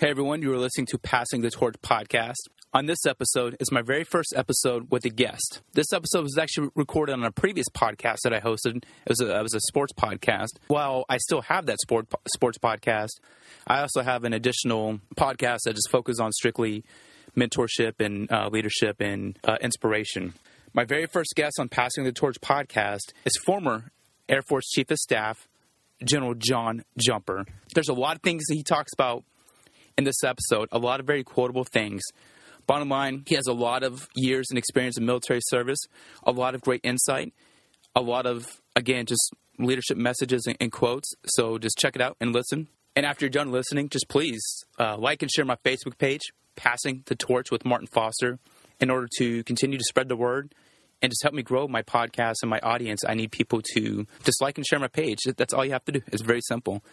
Hey everyone, you are listening to Passing the Torch podcast. On this episode is my very first episode with a guest. This episode was actually recorded on a previous podcast that I hosted. It was a, it was a sports podcast. While I still have that sport sports podcast, I also have an additional podcast that just focuses on strictly mentorship and uh, leadership and uh, inspiration. My very first guest on Passing the Torch podcast is former Air Force Chief of Staff General John Jumper. There's a lot of things that he talks about in this episode, a lot of very quotable things. Bottom line, he has a lot of years and experience in military service, a lot of great insight, a lot of, again, just leadership messages and, and quotes. So just check it out and listen. And after you're done listening, just please uh, like and share my Facebook page, Passing the Torch with Martin Foster, in order to continue to spread the word and just help me grow my podcast and my audience. I need people to just like and share my page. That's all you have to do. It's very simple.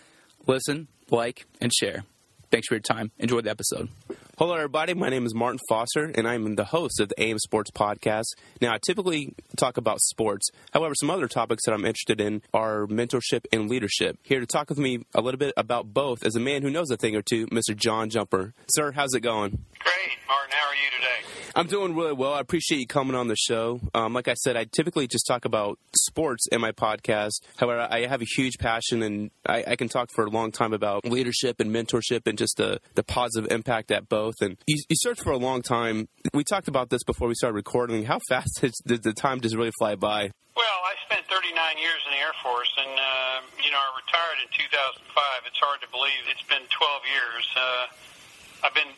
Listen, like, and share. Thanks for your time. Enjoy the episode. Hello, everybody. My name is Martin Foster, and I'm the host of the AIM Sports Podcast. Now, I typically talk about sports. However, some other topics that I'm interested in are mentorship and leadership. Here to talk with me a little bit about both is a man who knows a thing or two, Mr. John Jumper. Sir, how's it going? Great, Martin. How are you today? I'm doing really well. I appreciate you coming on the show. Um, like I said, I typically just talk about sports in my podcast. However, I have a huge passion, and I, I can talk for a long time about leadership and mentorship and just the, the positive impact at both. And you, you searched for a long time. We talked about this before we started recording. How fast did the time just really fly by? Well, I spent 39 years in the Air Force, and uh, you know I retired in 2005. It's hard to believe it's been 12 years. Uh, I've been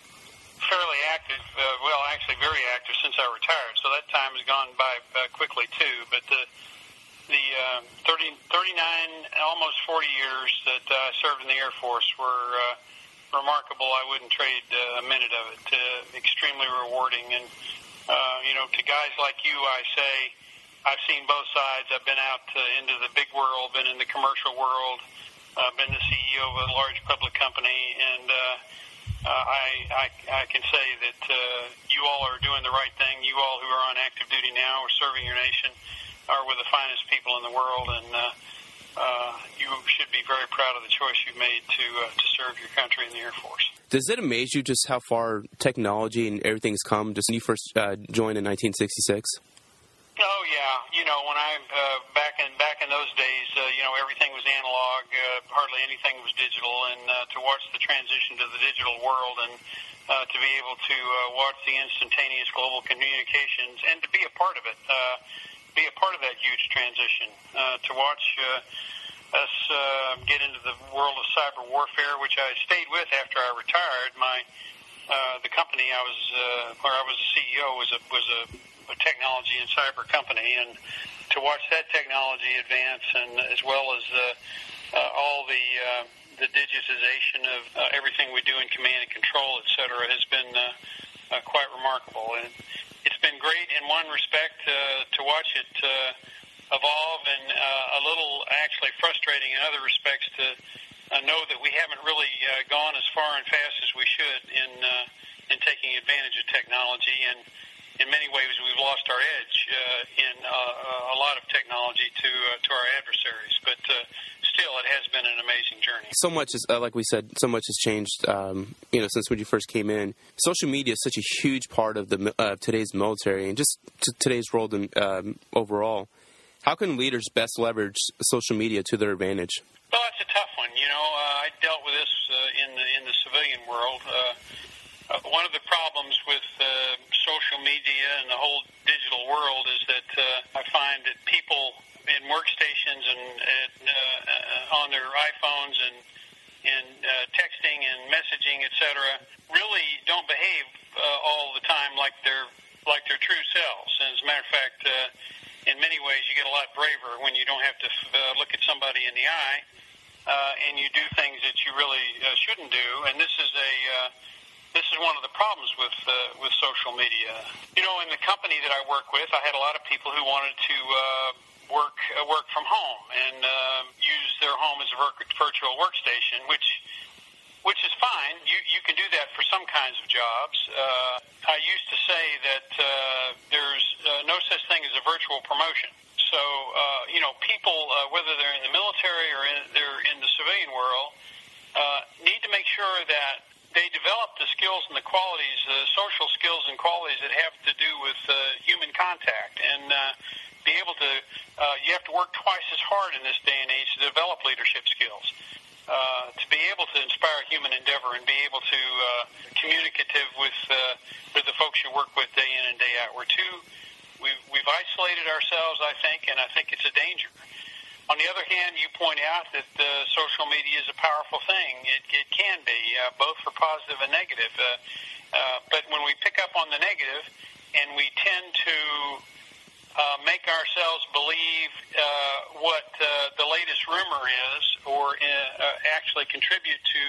fairly active, uh, well, actually very active since I retired. So that time has gone by uh, quickly too. But the the uh, 30, 39, almost 40 years that uh, I served in the Air Force were uh, remarkable. I wouldn't trade uh, a minute of it. Uh, extremely rewarding, and uh, you know, to guys like you, I say. I've seen both sides. I've been out uh, into the big world, been in the commercial world, uh, been the CEO of a large public company, and uh, uh, I, I, I can say that uh, you all are doing the right thing. You all who are on active duty now or serving your nation are with the finest people in the world, and uh, uh, you should be very proud of the choice you made to uh, to serve your country in the Air Force. Does it amaze you just how far technology and everything's come just when you first uh, joined in 1966? Oh yeah, you know when I uh, back in back in those days, uh, you know everything was analog, uh, hardly anything was digital, and uh, to watch the transition to the digital world and uh, to be able to uh, watch the instantaneous global communications and to be a part of it, uh, be a part of that huge transition, uh, to watch. Uh, us uh, get into the world of cyber warfare, which I stayed with after I retired. My uh, the company I was uh, where I was a CEO was a was a technology and cyber company, and to watch that technology advance, and as well as uh, uh, all the uh, the digitization of uh, everything we do in command and control, et cetera, has been uh, uh, quite remarkable. And it's been great in one respect uh, to watch it uh, evolve, and uh, a little actually frustrating in other respects to uh, know that we haven't really uh, gone as far and fast as we should in uh, in taking advantage of technology and in many ways, we've lost our edge uh, in uh, a lot of technology to uh, to our adversaries. But uh, still, it has been an amazing journey. So much is, uh, like we said, so much has changed. Um, you know, since when you first came in, social media is such a huge part of the uh, today's military and just t- today's world in, um, overall. How can leaders best leverage social media to their advantage? Well, that's a tough one. You know, uh, I dealt with this uh, in the in the civilian world. Uh, uh, one of the problems with uh, social media and the whole digital world is that uh, I find that people in workstations and uh, uh, on their iPhones and and uh, texting and messaging, etc., really don't behave uh, all the time like they're like their true selves. And as a matter of fact, uh, in many ways, you get a lot braver when you don't have to uh, look at somebody in the eye uh, and you do things that you really uh, shouldn't do. And this is a uh, this is one of the problems with uh, with social media. You know, in the company that I work with, I had a lot of people who wanted to uh, work uh, work from home and uh, use their home as a virtual workstation, which which is fine. You you can do that for some kinds of jobs. Uh, I used to say that uh, there's uh, no such thing as a virtual promotion. So uh, you know, people, uh, whether they're in the military or in, they're in the civilian world, uh, need to make sure that they develop the skills and the qualities, the social skills and qualities that have to do with uh, human contact. And uh, be able to, uh, you have to work twice as hard in this day and age to develop leadership skills. Uh, to be able to inspire human endeavor and be able to uh, communicative with uh, with the folks you work with day in and day out. We're too we've we've isolated ourselves, I think, and I think it's a danger. On the other hand, you point out that uh, social media is a powerful thing. It, it can be uh, both for positive and negative. Uh, uh, but when we pick up on the negative, and we tend to uh, make ourselves believe uh, what uh, the latest rumor is, or uh, uh, actually contribute to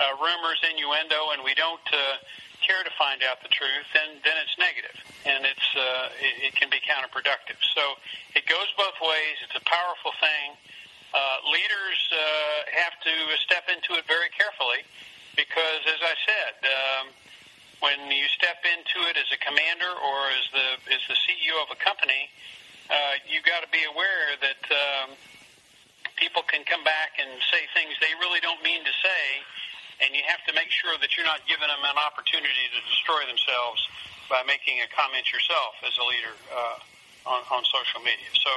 uh, rumors, innuendo, and we don't uh, care to find out the truth, then then it's negative, and it's uh, it, it can be counterproductive. So it goes both ways. It's a powerful thing. Uh, leaders uh, have to step into it very carefully, because as I said. Um, when you step into it as a commander or as the as the CEO of a company, uh, you've got to be aware that um, people can come back and say things they really don't mean to say, and you have to make sure that you're not giving them an opportunity to destroy themselves by making a comment yourself as a leader uh, on, on social media. So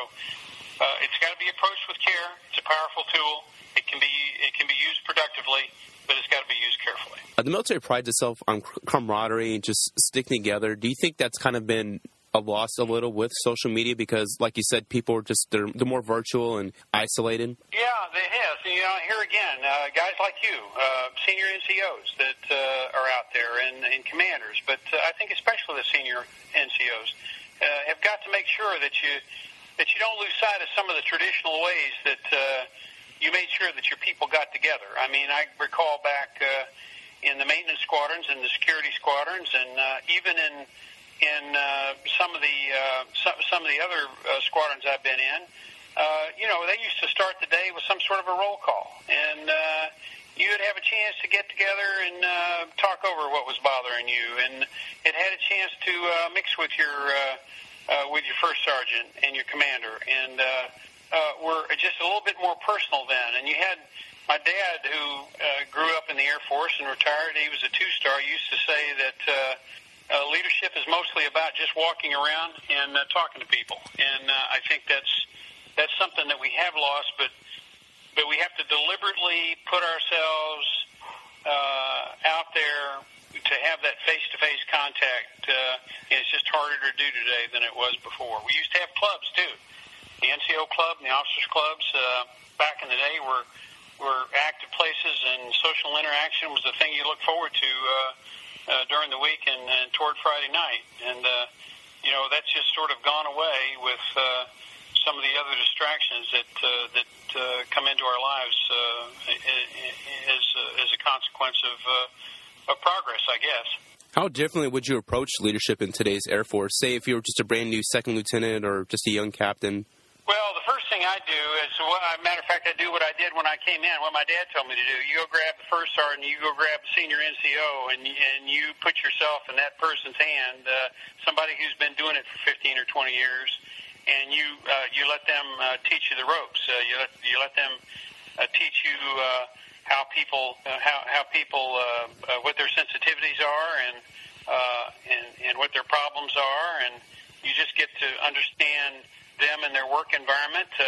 uh, it's got to be approached with care. It's a powerful tool. It can be it can be used productively, but it's got to be used carefully. Uh, the military prides itself on camaraderie and just sticking together. Do you think that's kind of been a loss a little with social media because, like you said, people are just they're, they're more virtual and isolated. Yeah, they have. You know, here again, uh, guys like you, uh, senior NCOs that uh, are out there, and, and commanders, but uh, I think especially the senior NCOs uh, have got to make sure that you that you don't lose sight of some of the traditional ways that. Uh, you made sure that your people got together. I mean, I recall back in the maintenance squadrons and the security squadrons, and even in in uh, some of the uh, some, of the other uh, squadrons I've been in, uh, you know, they used to start the day with some sort of a roll call, and uh, you would have a chance to get together and uh, talk over what was bothering you, and it had a chance to uh, mix with your uh, uh, with your first sergeant and your commander, and uh, uh, were just a little bit more personal then. And you had my dad, who uh, grew up in the Air Force and retired. He was a two-star. Used to say that uh, uh, leadership is mostly about just walking around and uh, talking to people. And uh, I think that's that's something that we have lost, but but we have to deliberately put ourselves uh, out there to have that face-to-face contact. Uh, and it's just harder to do today than it was before. We used to have clubs too the NCO club and the officers clubs uh, back in the day were were active places, and social interaction was the thing you look forward to uh, uh, during the week and, and toward Friday night. And uh, you know that's just sort of gone away with uh, some of the other distractions that uh, that uh, come into our lives uh, as uh, as a consequence of uh, of progress, I guess. How differently would you approach leadership in today's Air Force? Say if you were just a brand new second lieutenant or just a young captain. Well, the thing I do is, well, matter of fact, I do what I did when I came in, what my dad told me to do. You go grab the first sergeant, you go grab the senior NCO, and and you put yourself in that person's hand, uh, somebody who's been doing it for 15 or 20 years, and you uh, you let them uh, teach you the ropes. Uh, you let you let them uh, teach you uh, how people uh, how how people uh, uh, what their sensitivities are and uh, and and what their problems are, and you just get to understand them and their work environment. Uh,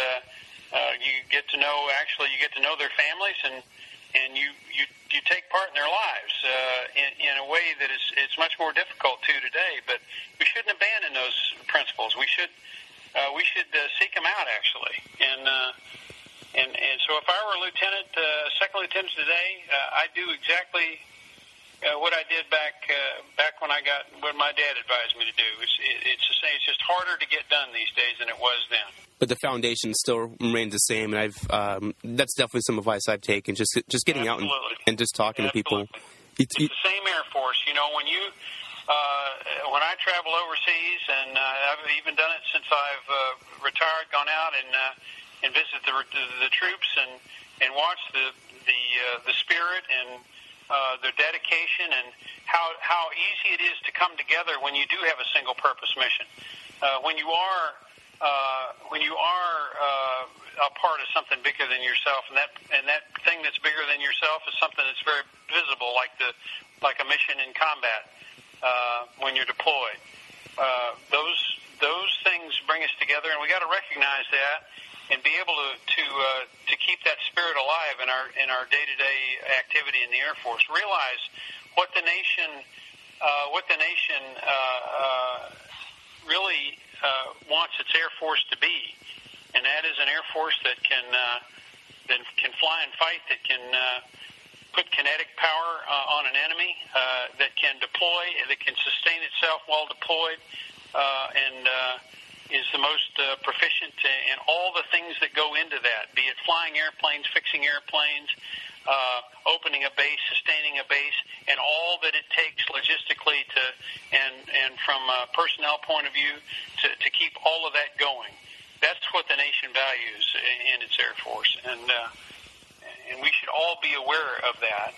uh, you get to know actually you get to know their families and and you you you take part in their lives uh, in, in a way that is it's much more difficult to today. But we shouldn't abandon those principles. We should uh, we should uh, seek them out actually. And uh, and and so if I were a lieutenant, uh, second lieutenant today, uh, I do exactly uh, what I did back uh, back when I got what my dad advised me to do. It's it, it's the same. It's just harder to get done these days than it was then. But the foundation still remains the same, and I've um, that's definitely some advice I've taken. Just just getting Absolutely. out and, and just talking Absolutely. to people. It's, it's the same Air Force. You know, when you uh, when I travel overseas, and uh, I've even done it since I've uh, retired, gone out and uh, and visit the, the the troops and and watch the the uh, the spirit and uh, their dedication and how how easy it is to come together when you do have a single purpose mission. Uh, when you are uh, when you are uh, a part of something bigger than yourself, and that and that thing that's bigger than yourself is something that's very visible, like the like a mission in combat uh, when you're deployed. Uh, those those things bring us together, and we got to recognize that and be able to to uh, to keep that spirit alive in our in our day to day activity in the Air Force. Realize what the nation uh, what the nation uh, uh, really uh, wants its Air Force to be and that is an Air Force that can uh, that can fly and fight, that can uh, put kinetic power uh, on an enemy, uh, that can deploy, that can sustain itself while deployed, and uh, is the most uh, proficient in all the things that go into that, be it flying airplanes, fixing airplanes, uh, opening a base, sustaining a base, and all that it takes logistically to, and and from a personnel point of view, to, to keep all of that going that's what the nation values in its Air Force, and uh, and we should all be aware of that.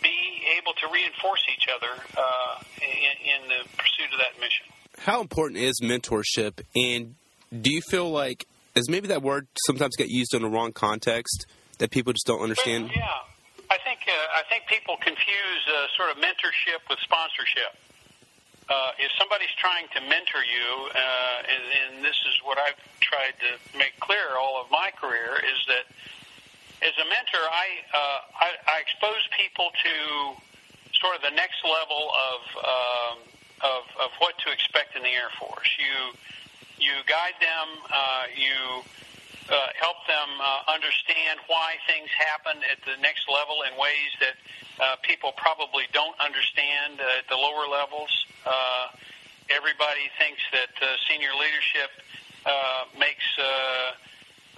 Be able to reinforce each other uh, in, in the pursuit of that mission. How important is mentorship, and do you feel like, as maybe that word sometimes get used in the wrong context, that people just don't understand? Yeah, I think uh, I think people confuse uh, sort of mentorship with sponsorship. Uh, if somebody's trying to mentor you, uh, and, and this is what I've tried to make clear all of my career, is that as a mentor, I, uh, I, I expose people to sort of the next level of, um, of, of what to expect in the Air Force. You, you guide them, uh, you uh, help them uh, understand why things happen at the next level in ways that uh, people probably don't understand uh, at the lower levels. Uh, everybody thinks that uh, senior leadership uh, makes uh,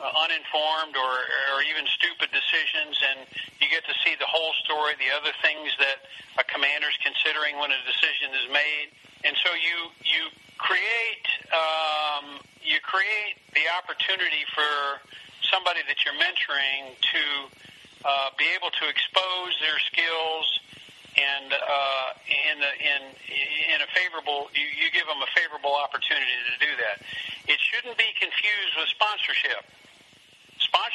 uninformed or, or even stupid decisions, and you get to see the whole story, the other things that a commander's considering when a decision is made, and so you you create um, you create the opportunity for somebody that you're mentoring to uh, be able to expose their skills and uh, in the in in a favorable you, you give them a favorable opportunity to do that. It shouldn't be confused with sponsorship.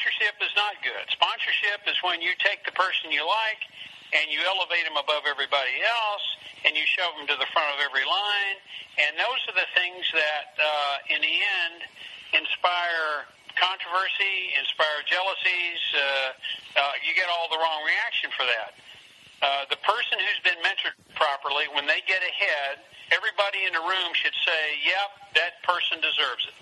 Sponsorship is not good. Sponsorship is when you take the person you like and you elevate them above everybody else and you shove them to the front of every line. And those are the things that, uh, in the end, inspire controversy, inspire jealousies. Uh, uh, you get all the wrong reaction for that. Uh, the person who's been mentored properly, when they get ahead, everybody in the room should say, "Yep, that person deserves it."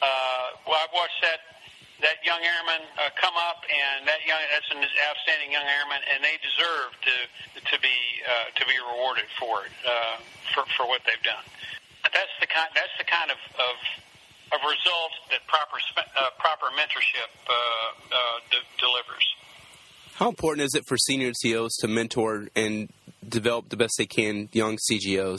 Uh, well, I've watched that that young airman uh, come up, and that young that's an outstanding young airman, and they deserve to to be uh, to be rewarded for it uh, for for what they've done. That's the kind that's the kind of of, of result that proper uh, proper mentorship uh, uh, de- delivers. How important is it for senior NCOs to mentor and develop the best they can young CGOs?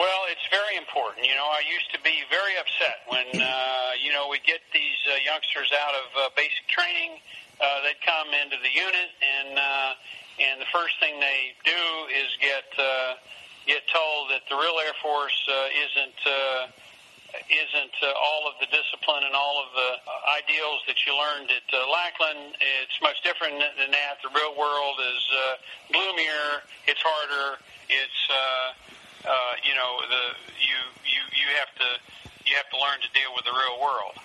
Well, it's very important. You know, I used to be very upset when uh, you know we get these uh, youngsters out of uh, basic training. Uh, they'd come into the unit, and uh, and the first thing they do is get uh, get told that the real Air Force uh, isn't. Uh, isn't uh, all of the discipline and all of the ideals that you learned at uh, Lackland. It's much different than that. The real world is uh, gloomier. It's harder. It's uh, uh, you know, the you you you have to you have to learn to deal with the real world.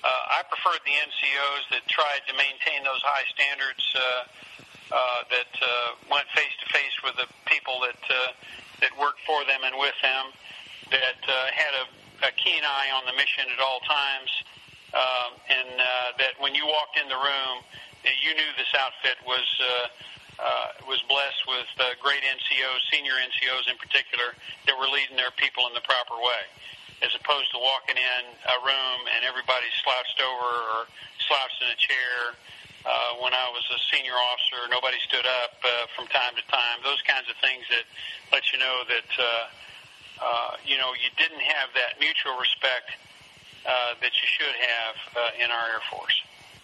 Uh, I preferred the NCOs that tried to maintain those high standards uh, uh, that uh, went face to face with the people that uh, that worked for them and with them, that uh, had a, a keen eye on the mission at all times, um, and uh, that when you walked in the room, you knew this outfit was. Uh, uh, was blessed with uh, great NCOs, senior NCOs in particular, that were leading their people in the proper way, as opposed to walking in a room and everybody slouched over or slouched in a chair. Uh, when I was a senior officer, nobody stood up uh, from time to time. Those kinds of things that let you know that uh, uh, you know you didn't have that mutual respect uh, that you should have uh, in our Air Force.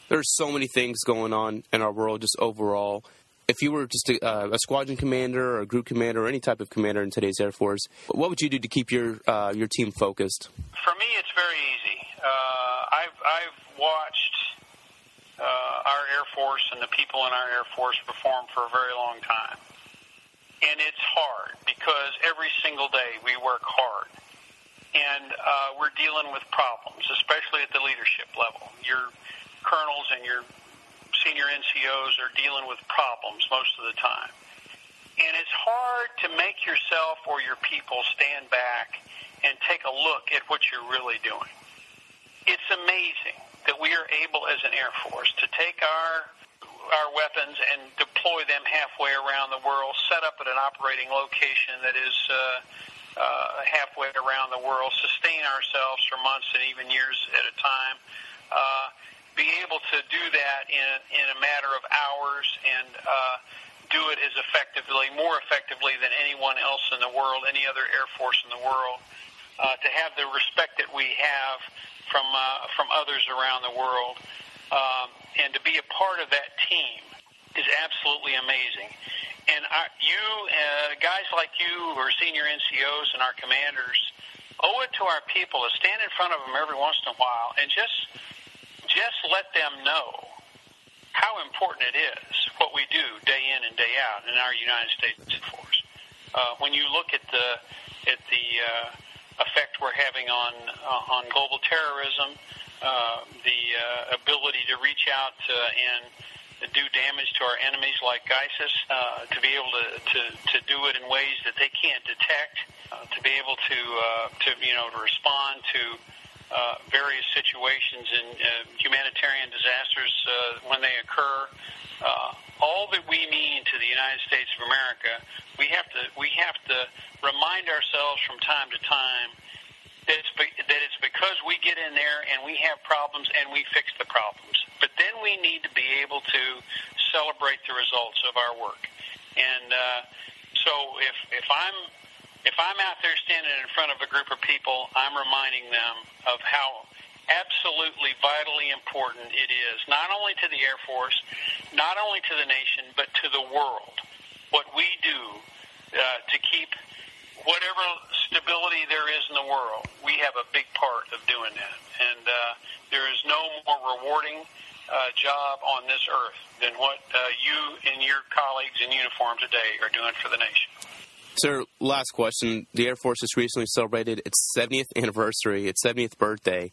There's so many things going on in our world, just overall if you were just a, uh, a, squadron commander or a group commander or any type of commander in today's Air Force, what would you do to keep your uh, your team focused? For me, it's very easy. Uh, I've, I've watched uh, our Air Force and the people in our Air Force perform for a very long time. And it's hard because every single day we work hard. And uh, we're dealing with problems, especially at the leadership level. Your colonels and your senior NCOs are dealing with problems most of the time. And it's hard to make yourself or your people stand back and take a look at what you're really doing. It's amazing that we are able as an Air Force to take our our weapons and deploy them halfway around the world, set up at an operating location that is uh, uh, halfway around the world, sustain ourselves for months and even years at a time, uh, be able to do that in, in a matter of hours and uh, do it as effectively, more effectively than anyone else in the world, any other Air Force in the world, uh, to have the respect that we have from uh, from others around the world, um, and to be a part of that team is absolutely amazing. And you, uh, guys like you, who are senior NCOs and our commanders, owe it to our people to stand in front of them every once in a while and just just let them know how important it is what we do day in and day out in our United States Force. Uh, when you look at the at the uh, effect we're having on uh, on global terrorism, uh, the uh, ability to reach out uh, and do damage to our enemies like ISIS, to be able to, to, to do it in ways that they can't detect, to be able to to you know to respond to uh, various situations and uh, humanitarian disasters uh, when they occur. Uh, all that we mean to the United States of America, we have to we have to remind ourselves from time to time that it's, be, that it's because we get in there and we have problems and we fix the problems. But then we need to be able to celebrate the results of our work. And uh, so if if I'm if I'm out there standing in front of a group of people, I'm reminding them of how absolutely vitally important it is, not only to the Air Force, not only to the nation, but to the world. What we do uh, to keep whatever stability there is in the world, we have a big part of doing that. And uh, there is no more rewarding uh, job on this earth than what uh, you and your colleagues in uniform today are doing for the nation. Sir, last question. The Air Force has recently celebrated its 70th anniversary, its 70th birthday.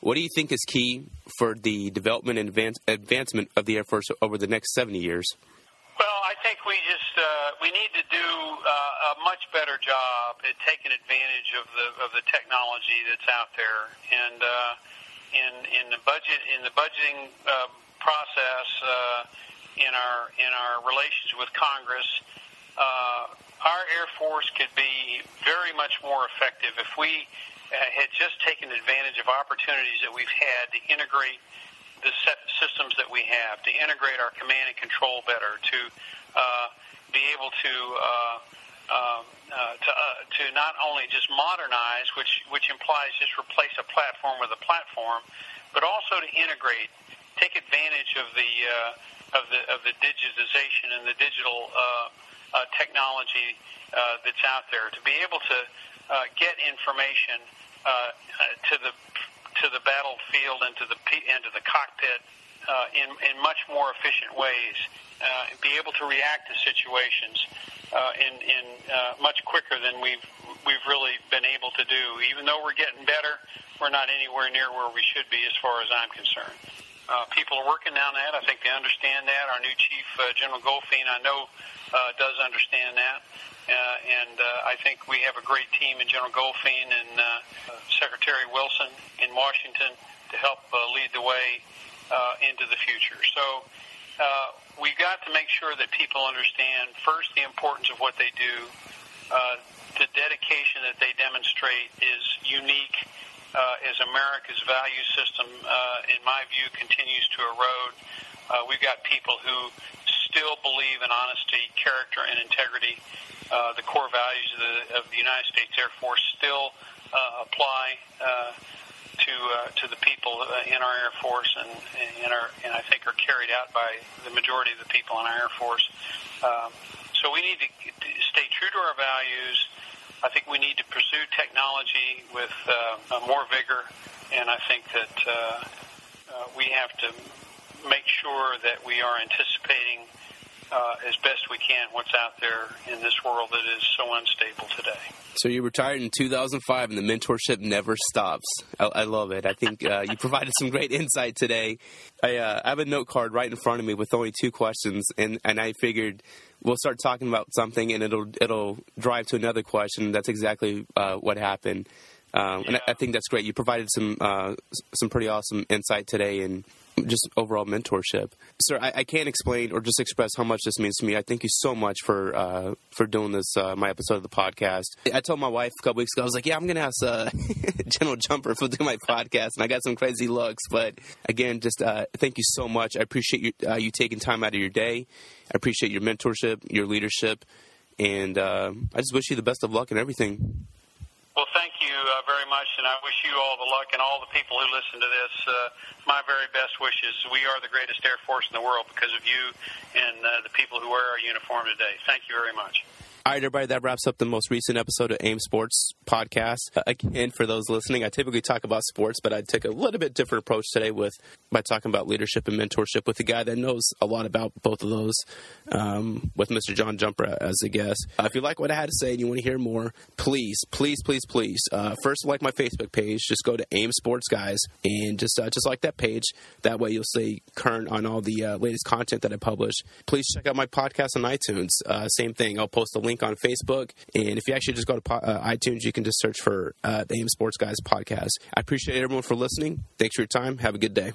What do you think is key for the development and advance, advancement of the Air Force over the next 70 years? Well, I think we just uh, we need to do uh, a much better job at taking advantage of the of the technology that's out there, and uh, in in the budget in the budgeting uh, process uh, in our in our relations with Congress. Our Air Force could be very much more effective if we uh, had just taken advantage of opportunities that we've had to integrate the set systems that we have, to integrate our command and control better, to uh, be able to uh, um, uh, to uh, to not only just modernize, which which implies just replace a platform with a platform, but also to integrate, take advantage of the uh, of the of the digitization and the digital uh, uh, technology uh, that's out there to be able to uh, get information uh, uh, to the to the battlefield and to the and to the cockpit uh, in in much more efficient ways, uh, be able to react to situations uh, in in uh, much quicker than we've we've really been able to do. Even though we're getting better, we're not anywhere near where we should be as far as I'm concerned. Uh, people are working on that. I think they understand that. Our new chief, uh, General Goldfein, I know, uh, does understand that. Uh, and uh, I think we have a great team in General Goldfein and uh, Secretary Wilson in Washington to help uh, lead the way uh, into the future. So uh, we've got to make sure that people understand first the importance of what they do. Uh, the dedication that they demonstrate is unique uh, as America's value system, uh, in my view, continues to erode. Uh, we've got people who still believe in honesty, character, and integrity. Uh, the core values of the, of the United States Air Force still uh, apply uh, to uh, to the people uh, in our Air Force, and and, are, and I think are carried out by the majority of the people in our Air Force. Um, so we need to stay true to our values I think we need to pursue technology with uh, more vigor, and I think that uh, uh, we have to make sure that we are anticipating uh, as best we can what's out there in this world that is so unstable today. So you retired in 2005, and the mentorship never stops. I, I love it. I think uh, you provided some great insight today. I, uh, I have a note card right in front of me with only two questions, and, and I figured we'll start talking about something, and it'll it'll drive to another question. That's exactly uh, what happened. Um, and I, I, think that's great. You provided some uh, some pretty awesome insight today, and just overall mentorship. Sir, I, I, can't explain or just express how much this means to me. I thank you so much for uh, for doing this, uh, my episode of the podcast. I told my wife a couple weeks ago, I was like, yeah, I'm to ask uh, General Jumper for do my podcast, and I got some crazy looks. But again, just uh, thank you so much. I appreciate you, uh, you taking time out of your day. I appreciate your mentorship, your leadership, and uh, I just wish you the best of luck and everything. Well, thank you uh, very much, and I wish you all the luck and all the people who listen to this. Uh, my very best wishes. We are the greatest Air Force in the world because of you and uh, the people who wear our uniform today. Thank you very much. All right, everybody, that wraps up the most recent episode of AIM Sports podcast. Uh, again, for those listening, I typically talk about sports, but I took a little bit different approach today with by talking about leadership and mentorship with a guy that knows a lot about both of those, um, with Mr. John Jumper as a guest. Uh, if you like what I had to say and you want to hear more, please, please, please, please, uh, first like my Facebook page. Just go to AIM Sports Guys and just uh, just like that page. That way, you'll stay current on all the uh, latest content that I publish. Please check out my podcast on iTunes. Uh, same thing. I'll post a link on Facebook. And if you actually just go to uh, iTunes, you can just search for uh, the AIM Sports Guys podcast. I appreciate everyone for listening. Thanks for your time. Have a good day.